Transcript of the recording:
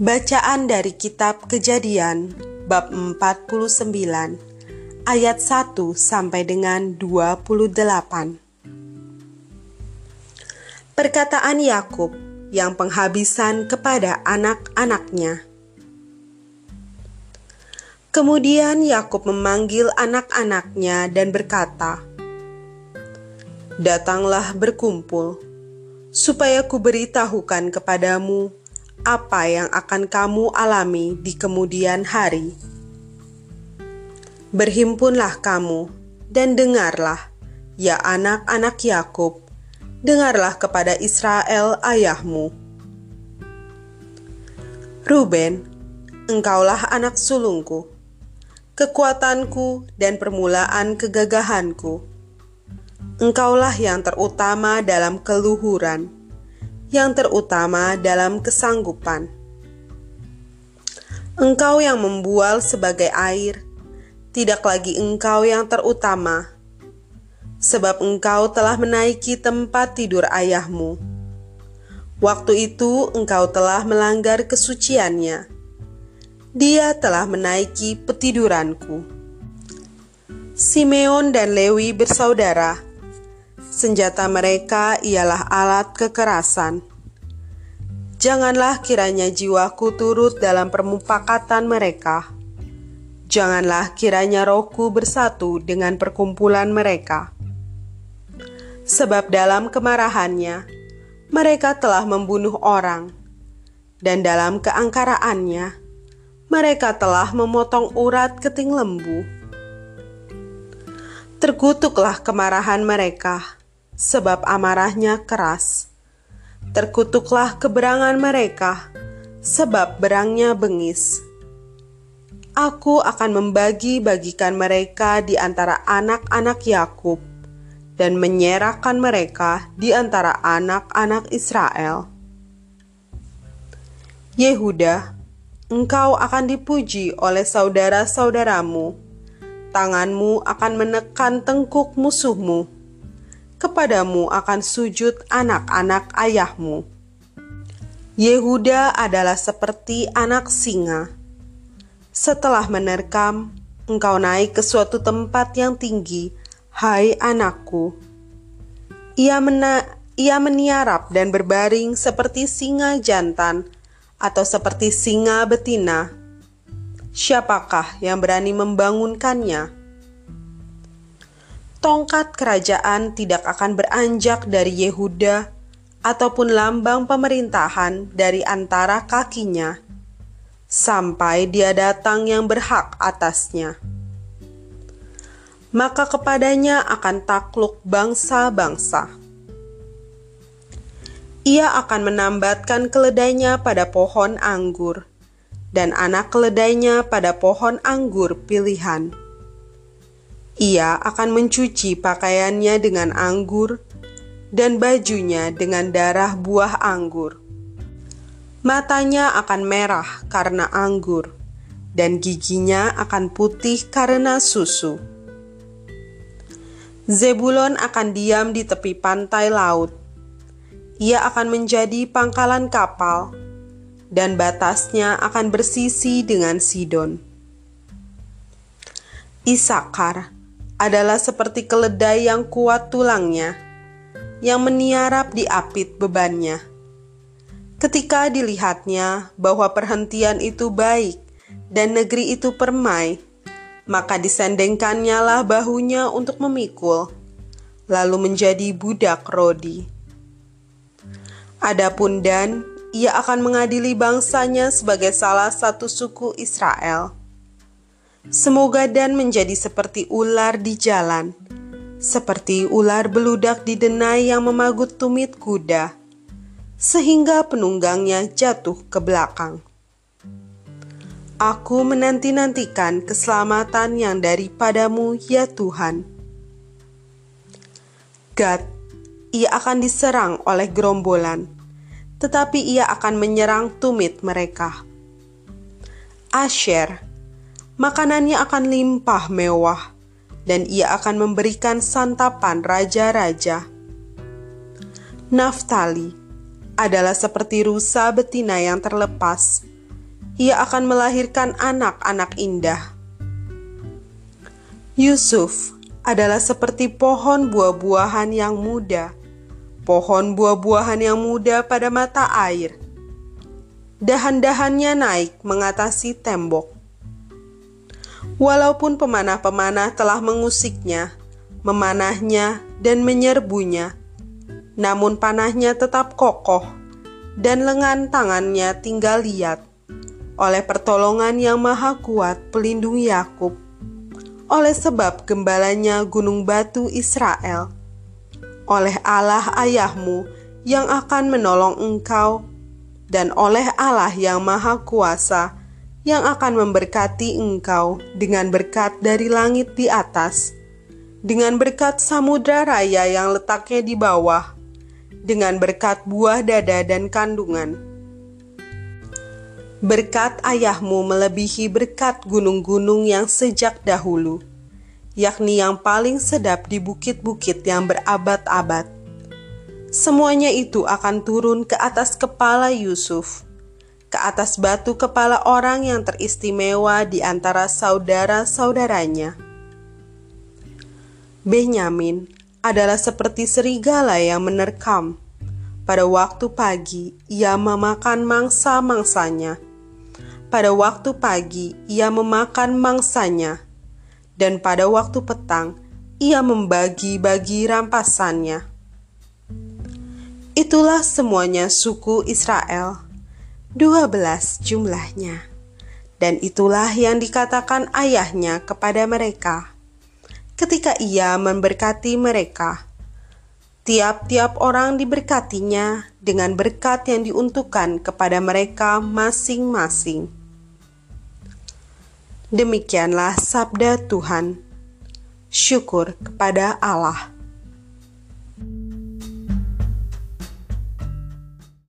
Bacaan dari kitab Kejadian bab 49 ayat 1 sampai dengan 28. Perkataan Yakub yang penghabisan kepada anak-anaknya. Kemudian Yakub memanggil anak-anaknya dan berkata, "Datanglah berkumpul, supaya kuberitahukan kepadamu apa yang akan kamu alami di kemudian hari. Berhimpunlah kamu dan dengarlah, ya anak-anak Yakub, dengarlah kepada Israel ayahmu. Ruben, engkaulah anak sulungku, kekuatanku dan permulaan kegagahanku. Engkaulah yang terutama dalam keluhuran yang terutama dalam kesanggupan. Engkau yang membual sebagai air, tidak lagi engkau yang terutama, sebab engkau telah menaiki tempat tidur ayahmu. Waktu itu engkau telah melanggar kesuciannya. Dia telah menaiki petiduranku. Simeon dan Lewi bersaudara senjata mereka ialah alat kekerasan. Janganlah kiranya jiwaku turut dalam permupakatan mereka. Janganlah kiranya rohku bersatu dengan perkumpulan mereka. Sebab dalam kemarahannya, mereka telah membunuh orang, dan dalam keangkaraannya, mereka telah memotong urat keting lembu. Terkutuklah kemarahan mereka sebab amarahnya keras. Terkutuklah keberangan mereka, sebab berangnya bengis. Aku akan membagi-bagikan mereka di antara anak-anak Yakub dan menyerahkan mereka di antara anak-anak Israel. Yehuda, engkau akan dipuji oleh saudara-saudaramu. Tanganmu akan menekan tengkuk musuhmu kepadamu akan sujud anak-anak ayahmu. Yehuda adalah seperti anak singa. Setelah menerkam, engkau naik ke suatu tempat yang tinggi, hai anakku. Ia, mena ia meniarap dan berbaring seperti singa jantan atau seperti singa betina. Siapakah yang berani membangunkannya? Tongkat kerajaan tidak akan beranjak dari Yehuda ataupun lambang pemerintahan dari antara kakinya sampai dia datang yang berhak atasnya. Maka kepadanya akan takluk bangsa-bangsa. Ia akan menambatkan keledainya pada pohon anggur, dan anak keledainya pada pohon anggur pilihan ia akan mencuci pakaiannya dengan anggur dan bajunya dengan darah buah anggur. Matanya akan merah karena anggur, dan giginya akan putih karena susu. Zebulon akan diam di tepi pantai laut. Ia akan menjadi pangkalan kapal, dan batasnya akan bersisi dengan Sidon. Isakar adalah seperti keledai yang kuat tulangnya, yang meniarap di apit bebannya. Ketika dilihatnya bahwa perhentian itu baik dan negeri itu permai, maka disendengkannya lah bahunya untuk memikul, lalu menjadi budak Rodi. Adapun Dan, ia akan mengadili bangsanya sebagai salah satu suku Israel Semoga dan menjadi seperti ular di jalan, seperti ular beludak di denai yang memagut tumit kuda, sehingga penunggangnya jatuh ke belakang. Aku menanti-nantikan keselamatan yang daripadamu, ya Tuhan. Gad, ia akan diserang oleh gerombolan, tetapi ia akan menyerang tumit mereka. Asher, makanannya akan limpah mewah, dan ia akan memberikan santapan raja-raja. Naftali adalah seperti rusa betina yang terlepas, ia akan melahirkan anak-anak indah. Yusuf adalah seperti pohon buah-buahan yang muda, pohon buah-buahan yang muda pada mata air. Dahan-dahannya naik mengatasi tembok. Walaupun pemanah-pemanah telah mengusiknya, memanahnya, dan menyerbunya, namun panahnya tetap kokoh, dan lengan tangannya tinggal liat. Oleh pertolongan yang maha kuat pelindung Yakub, oleh sebab gembalanya gunung batu Israel, oleh Allah ayahmu yang akan menolong engkau, dan oleh Allah yang maha kuasa yang akan memberkati engkau dengan berkat dari langit di atas, dengan berkat samudra raya yang letaknya di bawah, dengan berkat buah dada dan kandungan. Berkat ayahmu melebihi berkat gunung-gunung yang sejak dahulu, yakni yang paling sedap di bukit-bukit yang berabad-abad. Semuanya itu akan turun ke atas kepala Yusuf ke atas batu kepala orang yang teristimewa di antara saudara-saudaranya. Benyamin adalah seperti serigala yang menerkam. Pada waktu pagi, ia memakan mangsa-mangsanya. Pada waktu pagi, ia memakan mangsanya, dan pada waktu petang, ia membagi-bagi rampasannya. Itulah semuanya suku Israel dua belas jumlahnya. Dan itulah yang dikatakan ayahnya kepada mereka ketika ia memberkati mereka. Tiap-tiap orang diberkatinya dengan berkat yang diuntukkan kepada mereka masing-masing. Demikianlah sabda Tuhan. Syukur kepada Allah.